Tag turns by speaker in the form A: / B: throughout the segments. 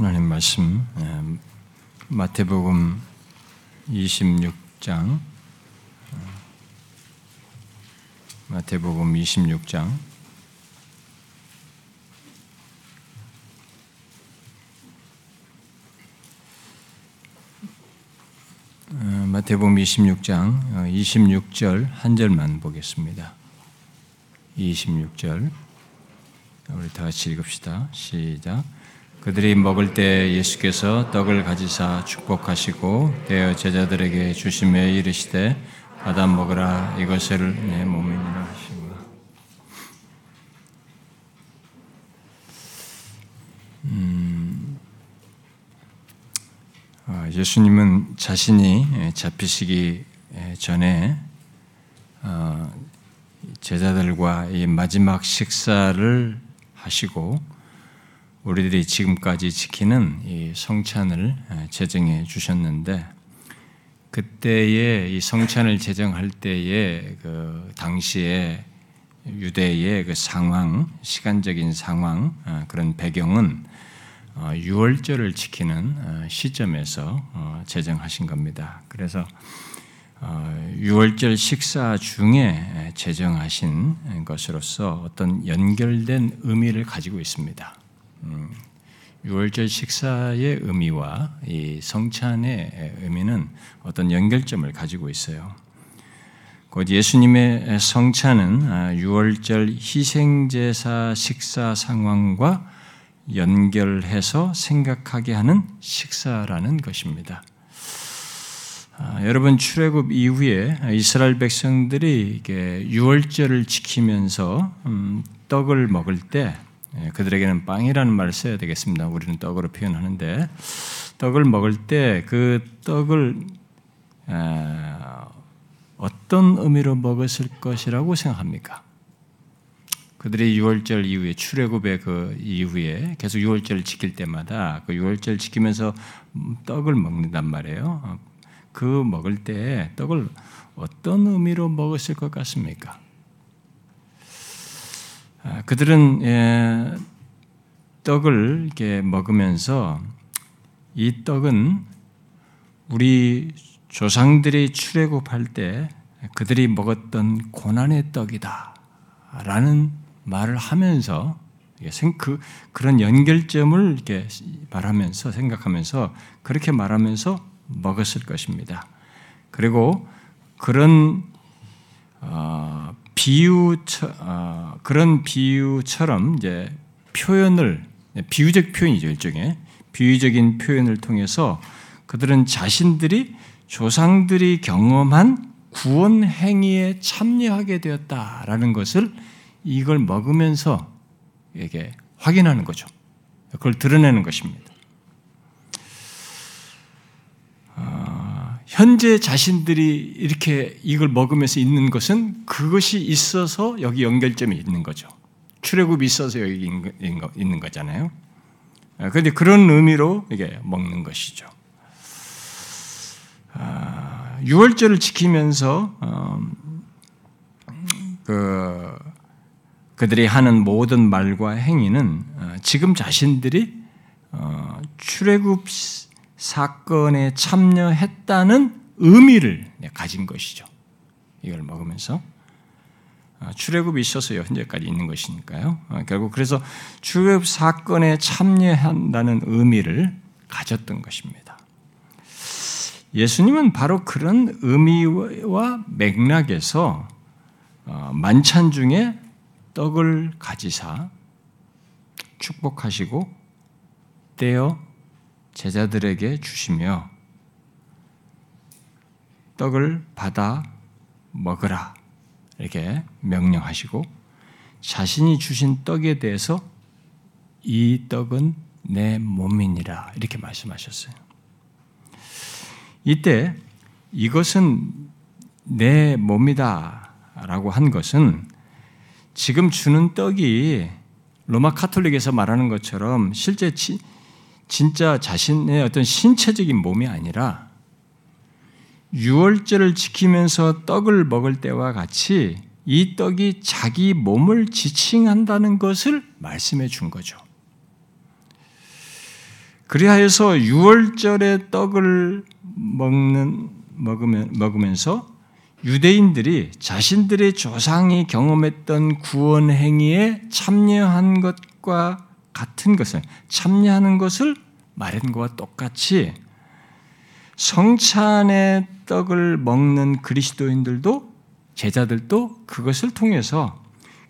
A: 하나님 말씀 마태복음 26장 마태복음 26장 마태복음 26장 26절 한 절만 보겠습니다. 26절 우리 다 같이 읽읍시다. 시작. 그들이 먹을 때 예수께서 떡을 가지사 축복하시고 떼어 제자들에게 주시며 이르시되 받아 먹으라 이것을 내 몸이니라 하시고 음, 아, 예수님은 자신이 잡히시기 전에 어, 제자들과 이 마지막 식사를 하시고 우리들이 지금까지 지키는 이 성찬을 제정해 주셨는데 그때의 이 성찬을 제정할 때의 그 당시에 유대의 그 상황, 시간적인 상황 어, 그런 배경은 어, 유월절을 지키는 어, 시점에서 제정하신 겁니다. 그래서 유월절 식사 중에 제정하신 것으로서 어떤 연결된 의미를 가지고 있습니다. 음, 유월절 식사의 의미와 이 성찬의 의미는 어떤 연결점을 가지고 있어요. 곧 예수님의 성찬은 아, 유월절 희생제사 식사 상황과 연결해서 생각하게 하는 식사라는 것입니다. 아, 여러분 출애굽 이후에 이스라엘 백성들이 유월절을 지키면서 음, 떡을 먹을 때 예, 그들에게는 빵이라는 말을 써야 되겠습니다. 우리는 떡으로 표현하는데 떡을 먹을 때 그 떡을 어떤 의미로 먹었을 것이라고 생각합니까? 그들이 유월절 이후에 출애굽의 그 이후에 계속 유월절을 지킬 때마다 그 유월절 지키면서 떡을 먹는단 말이에요. 그 먹을 때 떡을 어떤 의미로 먹었을 것 같습니까? 아, 그들은 예, 떡을 이렇게 먹으면서 이 떡은 우리 조상들이 출애굽할 때 그들이 먹었던 고난의 떡이다라는 말을 하면서 그 그런 연결점을 이렇게 말하면서 생각하면서 그렇게 말하면서 먹었을 것입니다. 그리고 그런 어, 비유 어, 그런 비유처럼 이제 표현을 비유적 표현이죠 일종의 비유적인 표현을 통해서 그들은 자신들이 조상들이 경험한 구원 행위에 참여하게 되었다라는 것을 이걸 먹으면서 이게 확인하는 거죠. 그걸 드러내는 것입니다. 현재 자신들이 이렇게 이걸 먹으면서 있는 것은 그것이 있어서 여기 연결점이 있는 거죠. 출애굽이 있어서 여기 있는 거잖아요. 그런데 아, 그런 의미로 이게 먹는 것이죠. 아, 유월절을 지키면서 어, 그 그들이 하는 모든 말과 행위는 어, 지금 자신들이 어, 출애굽 사건에 참여했다는 의미를 가진 것이죠. 이걸 먹으면서 아, 출애굽이 있어서 현재까지 있는 것이니까요. 아, 결국 그래서 출애굽 사건에 참여한다는 의미를 가졌던 것입니다. 예수님은 바로 그런 의미와 맥락에서 어, 만찬 중에 떡을 가지사 축복하시고 떼어 제자들에게 주시며 떡을 받아 먹으라 이렇게 명령하시고 자신이 주신 떡에 대해서 이 떡은 내 몸이니라 이렇게 말씀하셨어요. 이때 이것은 내 몸이다라고 한 것은 지금 주는 떡이 로마 카톨릭에서 말하는 것처럼 실제 진짜 자신의 어떤 신체적인 몸이 아니라 유월절을 지키면서 떡을 먹을 때와 같이 이 떡이 자기 몸을 지칭한다는 것을 말씀해 준 거죠. 그리하여서 유월절에 떡을 먹는 먹으면, 먹으면서 유대인들이 자신들의 조상이 경험했던 구원 행위에 참여한 것과 같은 것을 참여하는 것을 말한 것과 똑같이 성찬의 떡을 먹는 그리스도인들도 제자들도 그것을 통해서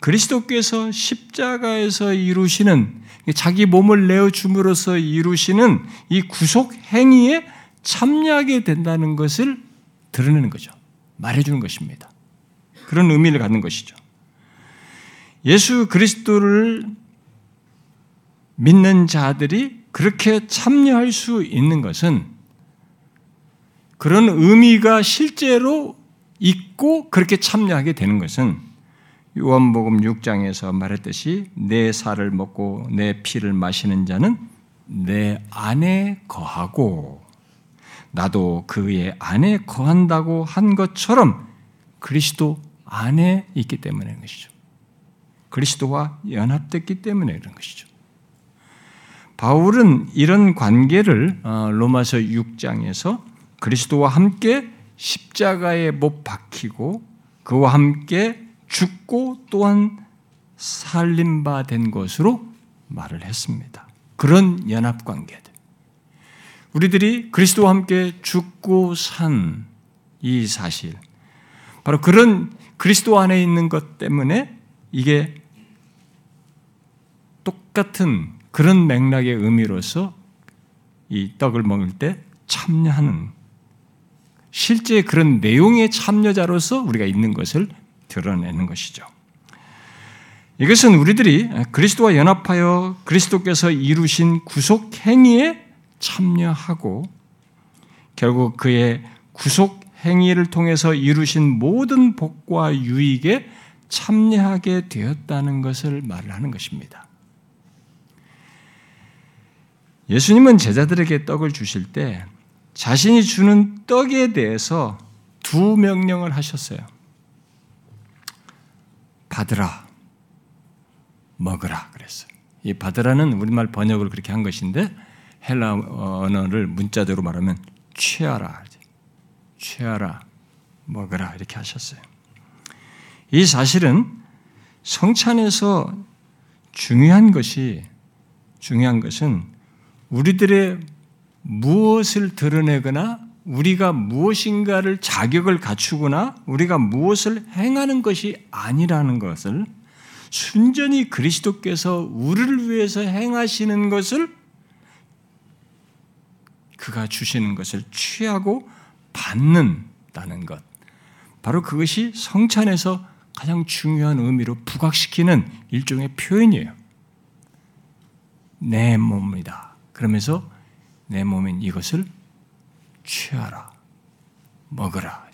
A: 그리스도께서 십자가에서 이루시는 자기 몸을 내어 줌으로써 이루시는 이 구속 행위에 참여하게 된다는 것을 드러내는 거죠. 말해주는 것입니다. 그런 의미를 갖는 것이죠. 예수 그리스도를 믿는 자들이 그렇게 참여할 수 있는 것은 그런 의미가 실제로 있고 그렇게 참여하게 되는 것은 요한복음 6장에서 말했듯이 내 살을 먹고 내 피를 마시는 자는 내 안에 거하고 나도 그의 안에 거한다고 한 것처럼 그리스도 안에 있기 때문에 그런 것이죠. 그리스도와 연합됐기 때문에 그런 것이죠. 바울은 이런 관계를 어, 로마서 6장에서 그리스도와 함께 십자가에 못 박히고 그와 함께 죽고 또한 살림바 된 것으로 말을 했습니다. 그런 연합 관계들. 우리들이 그리스도와 함께 죽고 산 이 사실. 바로 그런 그리스도 안에 있는 것 때문에 이게 똑같은 그런 맥락의 의미로서 이 떡을 먹을 때 참여하는 실제 그런 내용의 참여자로서 우리가 있는 것을 드러내는 것이죠. 이것은 우리들이 그리스도와 연합하여 그리스도께서 이루신 구속 행위에 참여하고 결국 그의 구속 행위를 통해서 이루신 모든 복과 유익에 참여하게 되었다는 것을 말하는 것입니다. 예수님은 제자들에게 떡을 주실 때 자신이 주는 떡에 대해서 두 명령을 하셨어요. 받으라, 먹으라 그랬어요. 이 받으라는 우리말 번역을 그렇게 한 것인데 헬라 언어를 문자대로 말하면 취하라, 취하라, 먹으라 이렇게 하셨어요. 이 사실은 성찬에서 중요한 것이 중요한 것은 우리들의 무엇을 드러내거나 우리가 무엇인가를 자격을 갖추거나 우리가 무엇을 행하는 것이 아니라는 것을 순전히 그리스도께서 우리를 위해서 행하시는 것을 그가 주시는 것을 취하고 받는다는 것. 바로 그것이 성찬에서 가장 중요한 의미로 부각시키는 일종의 표현이에요. 내 몸이다. 그러면서 내 몸인 이것을 취하라. 먹어라.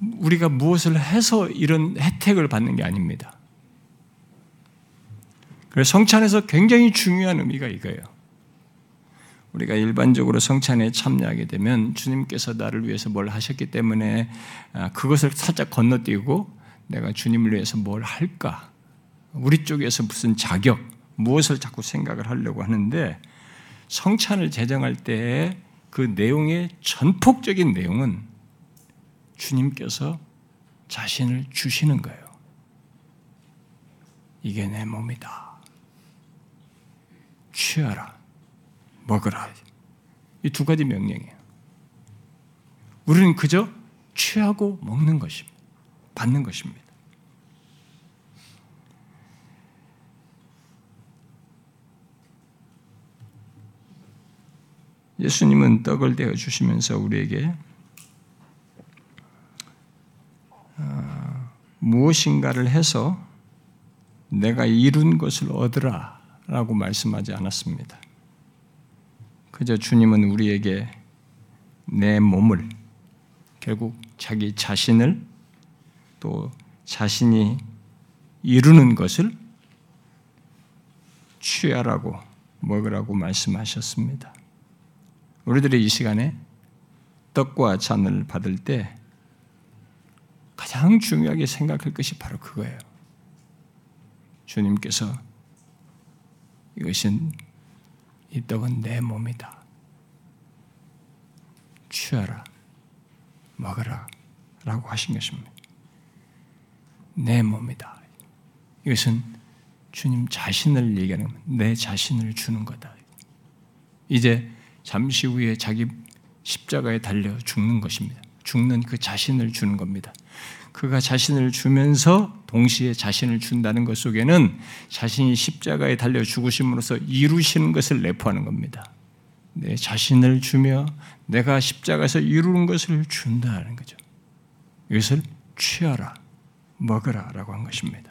A: 우리가 무엇을 해서 이런 혜택을 받는 게 아닙니다. 그래서 성찬에서 굉장히 중요한 의미가 이거예요. 우리가 일반적으로 성찬에 참여하게 되면 주님께서 나를 위해서 뭘 하셨기 때문에 아, 그것을 살짝 건너뛰고 내가 주님을 위해서 뭘 할까? 우리 쪽에서 무슨 자격, 무엇을 자꾸 생각을 하려고 하는데 성찬을 제정할 때 그 내용의 전폭적인 내용은 주님께서 자신을 주시는 거예요. 이게 내 몸이다. 취하라. 먹으라. 이 두 가지 명령이에요. 우리는 그저 취하고 먹는 것입니다. 받는 것입니다. 예수님은 떡을 대어 주시면서 우리에게 어, 무엇인가를 해서 내가 이룬 것을 얻으라 라고 말씀하지 않았습니다. 그저 주님은 우리에게 내 몸을 결국 자기 자신을 또 자신이 이루는 것을 취하라고 먹으라고 말씀하셨습니다. 우리들의 이 시간에 떡과 잔을 받을 때 가장 중요하게 생각할 것이 바로 그거예요. 주님께서 이것은 이 떡은 내 몸이다. 취하라, 먹어라, 라고 하신 것입니다. 내 몸이다. 이것은 주님 자신을 얘기하는 내 자신을 주는 거다. 이제 잠시 후에 자기 십자가에 달려 죽는 것입니다. 죽는 그 자신을 주는 겁니다. 그가 자신을 주면서 동시에 자신을 준다는 것 속에는 자신이 십자가에 달려 죽으심으로써 이루시는 것을 내포하는 겁니다. 내 자신을 주며 내가 십자가에서 이루는 것을 준다는 거죠. 이것을 취하라, 먹으라 라고 한 것입니다.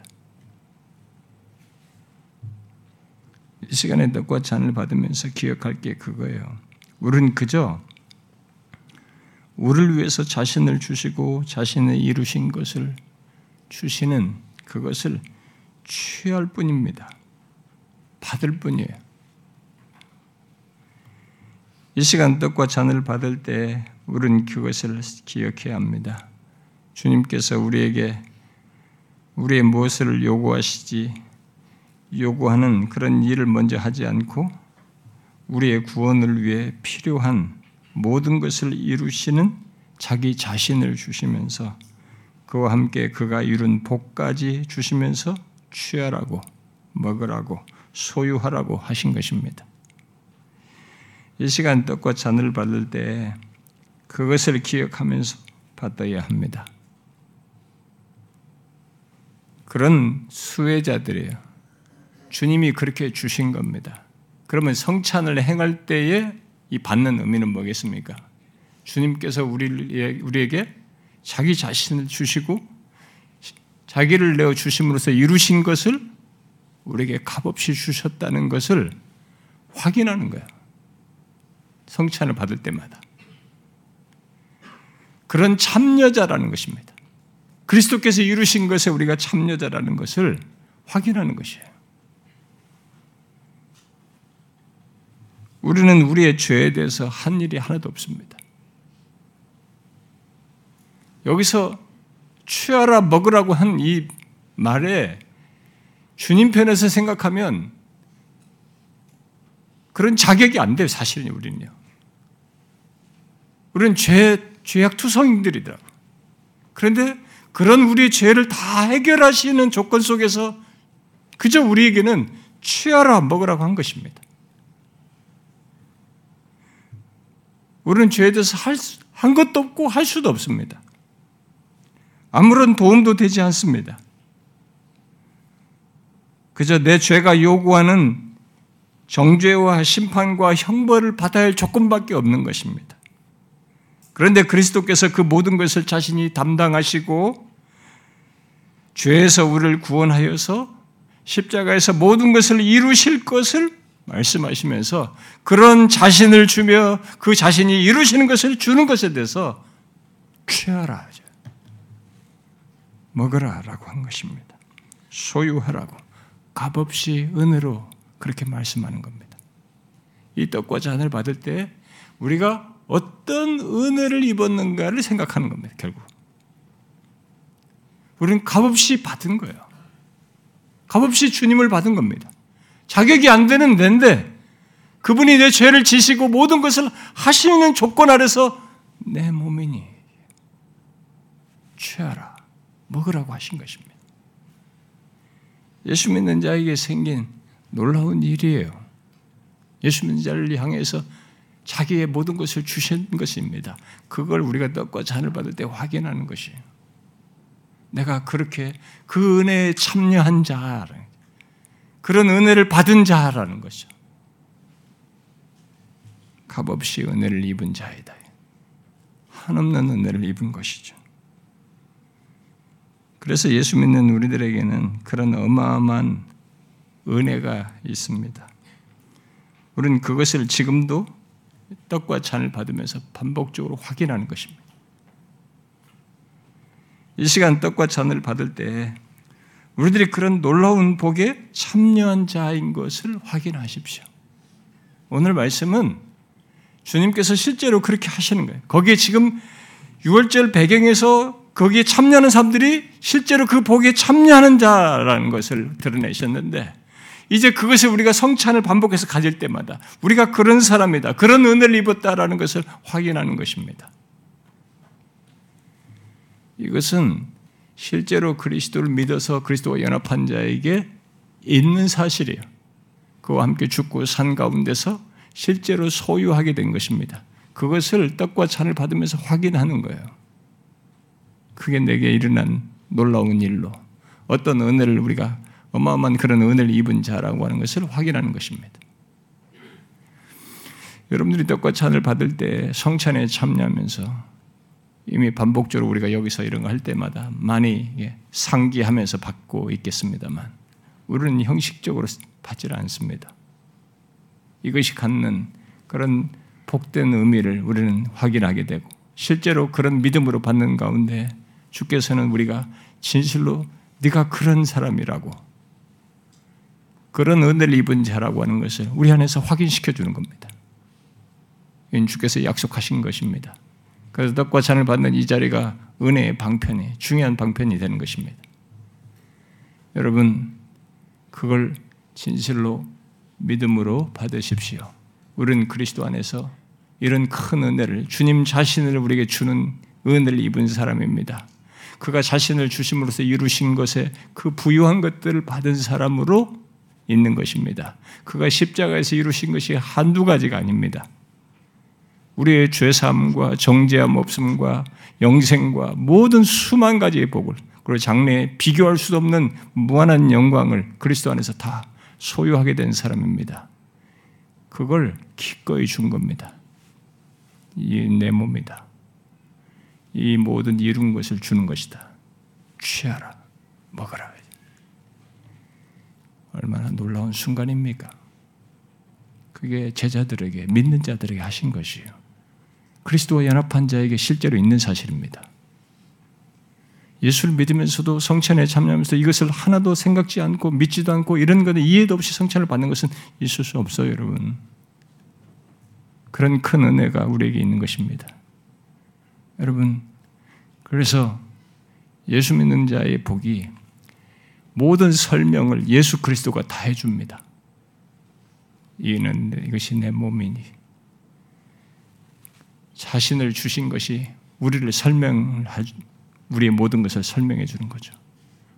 A: 이 시간에 떡과 잔을 받으면서 기억할 게 그거예요. 우리는 그저 우리를 위해서 자신을 주시고 자신의 이루신 것을 주시는 그것을 취할 뿐입니다. 받을 뿐이에요. 이 시간 떡과 잔을 받을 때 우리는 그것을 기억해야 합니다. 주님께서 우리에게 우리의 무엇을 요구하시지 요구하는 그런 일을 먼저 하지 않고 우리의 구원을 위해 필요한 모든 것을 이루시는 자기 자신을 주시면서 그와 함께 그가 이룬 복까지 주시면서 취하라고 먹으라고 소유하라고 하신 것입니다. 이 시간 떡과 잔을 받을 때 그것을 기억하면서 받아야 합니다. 그런 수혜자들이에요. 주님이 그렇게 주신 겁니다. 그러면 성찬을 행할 때에 이 받는 의미는 뭐겠습니까? 주님께서 우리에게 자기 자신을 주시고 자기를 내어 주심으로써 이루신 것을 우리에게 값없이 주셨다는 것을 확인하는 거야. 성찬을 받을 때마다. 그런 참여자라는 것입니다. 그리스도께서 이루신 것에 우리가 참여자라는 것을 확인하는 것이에요. 우리는 우리의 죄에 대해서 한 일이 하나도 없습니다. 여기서 취하라 먹으라고 한 이 말에 주님 편에서 생각하면 그런 자격이 안 돼요, 사실은 우리는요. 우리는 죄, 죄악 투성인들이더라 그런데 그런 우리의 죄를 다 해결하시는 조건 속에서 그저 우리에게는 취하라 먹으라고 한 것입니다. 우리는 죄에 대해서 할, 한 것도 없고 할 수도 없습니다. 아무런 도움도 되지 않습니다. 그저 내 죄가 요구하는 정죄와 심판과 형벌을 받아야 할 조건밖에 없는 것입니다. 그런데 그리스도께서 그 모든 것을 자신이 담당하시고 죄에서 우리를 구원하여서 십자가에서 모든 것을 이루실 것을 말씀하시면서 그런 자신을 주며 그 자신이 이루시는 것을 주는 것에 대해서 취하라. 먹으라 라고 한 것입니다. 소유하라고 값없이 은혜로 그렇게 말씀하는 겁니다. 이 떡과 잔을 받을 때 우리가 어떤 은혜를 입었는가를 생각하는 겁니다. 결국 우리는 값없이 받은 거예요. 값없이 주님을 받은 겁니다. 자격이 안 되는 내인데 그분이 내 죄를 지시고 모든 것을 하시는 조건 아래서 내 몸이니 취하라 먹으라고 하신 것입니다. 예수 믿는 자에게 생긴 놀라운 일이에요. 예수 믿는 자를 향해서 자기의 모든 것을 주신 것입니다. 그걸 우리가 떡과 잔을 받을 때 확인하는 것이에요. 내가 그렇게 그 은혜에 참여한 자, 그런 은혜를 받은 자라는 것이죠. 값없이 은혜를 입은 자이다. 한없는 은혜를 입은 것이죠. 그래서 예수 믿는 우리들에게는 그런 어마어마한 은혜가 있습니다. 우리는 그것을 지금도 떡과 잔을 받으면서 반복적으로 확인하는 것입니다. 이 시간 떡과 잔을 받을 때 우리들이 그런 놀라운 복에 참여한 자인 것을 확인하십시오. 오늘 말씀은 주님께서 실제로 그렇게 하시는 거예요. 거기에 지금 6월절 배경에서 거기에 참여하는 사람들이 실제로 그 복에 참여하는 자라는 것을 드러내셨는데 이제 그것을 우리가 성찬을 반복해서 가질 때마다 우리가 그런 사람이다. 그런 은혜를 입었다라는 것을 확인하는 것입니다. 이것은 실제로 그리스도를 믿어서 그리스도와 연합한 자에게 있는 사실이에요. 그와 함께 죽고 산 가운데서 실제로 소유하게 된 것입니다. 그것을 떡과 잔을 받으면서 확인하는 거예요. 그게 내게 일어난 놀라운 일로 어떤 은혜를 우리가 어마어마한 그런 은혜를 입은 자라고 하는 것을 확인하는 것입니다. 여러분들이 떡과 잔을 받을 때 성찬에 참여하면서 이미 반복적으로 우리가 여기서 이런 거 할 때마다 많이 상기하면서 받고 있겠습니다만 우리는 형식적으로 받지를 않습니다. 이것이 갖는 그런 복된 의미를 우리는 확인하게 되고 실제로 그런 믿음으로 받는 가운데 주께서는 우리가 진실로 네가 그런 사람이라고 그런 은혜를 입은 자라고 하는 것을 우리 안에서 확인시켜 주는 겁니다. 주께서 약속하신 것입니다. 그래서 떡과 잔을 받는 이 자리가 은혜의 방편이 중요한 방편이 되는 것입니다. 여러분 그걸 진실로 믿음으로 받으십시오. 우리는 그리스도 안에서 이런 큰 은혜를 주님 자신을 우리에게 주는 은혜를 입은 사람입니다. 그가 자신을 주심으로써 이루신 것에 그 부유한 것들을 받은 사람으로 있는 것입니다. 그가 십자가에서 이루신 것이 한두 가지가 아닙니다. 우리의 죄사함과 정죄함 없음과 영생과 모든 수만 가지의 복을 그리고 장래에 비교할 수 없는 무한한 영광을 그리스도 안에서 다 소유하게 된 사람입니다. 그걸 기꺼이 준 겁니다. 이 내 몸이다. 이 모든 이룬 것을 주는 것이다. 취하라. 먹어라. 얼마나 놀라운 순간입니까? 그게 제자들에게, 믿는 자들에게 하신 것이요. 그리스도와 연합한 자에게 실제로 있는 사실입니다. 예수를 믿으면서도 성찬에 참여하면서 이것을 하나도 생각지 않고 믿지도 않고 이런 것에 이해도 없이 성찬을 받는 것은 있을 수 없어요, 여러분. 그런 큰 은혜가 우리에게 있는 것입니다. 여러분, 그래서 예수 믿는 자의 복이 모든 설명을 예수 그리스도가 다 해줍니다. 이는 이것이 내 몸이니 자신을 주신 것이 우리를 설명 우리의 모든 것을 설명해 주는 거죠.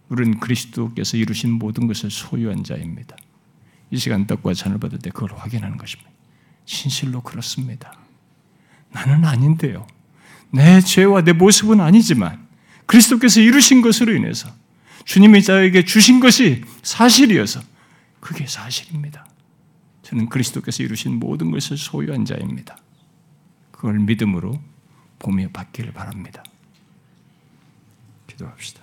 A: 우리는 그리스도께서 이루신 모든 것을 소유한 자입니다. 이 시간 떡과 잔을 받을 때 그걸 확인하는 것입니다. 진실로 그렇습니다. 나는 아닌데요. 내 죄와 내 모습은 아니지만 그리스도께서 이루신 것으로 인해서 주님이 자에게 주신 것이 사실이어서 그게 사실입니다. 저는 그리스도께서 이루신 모든 것을 소유한 자입니다. 그걸 믿음으로 보며 받기를 바랍니다. 기도합시다.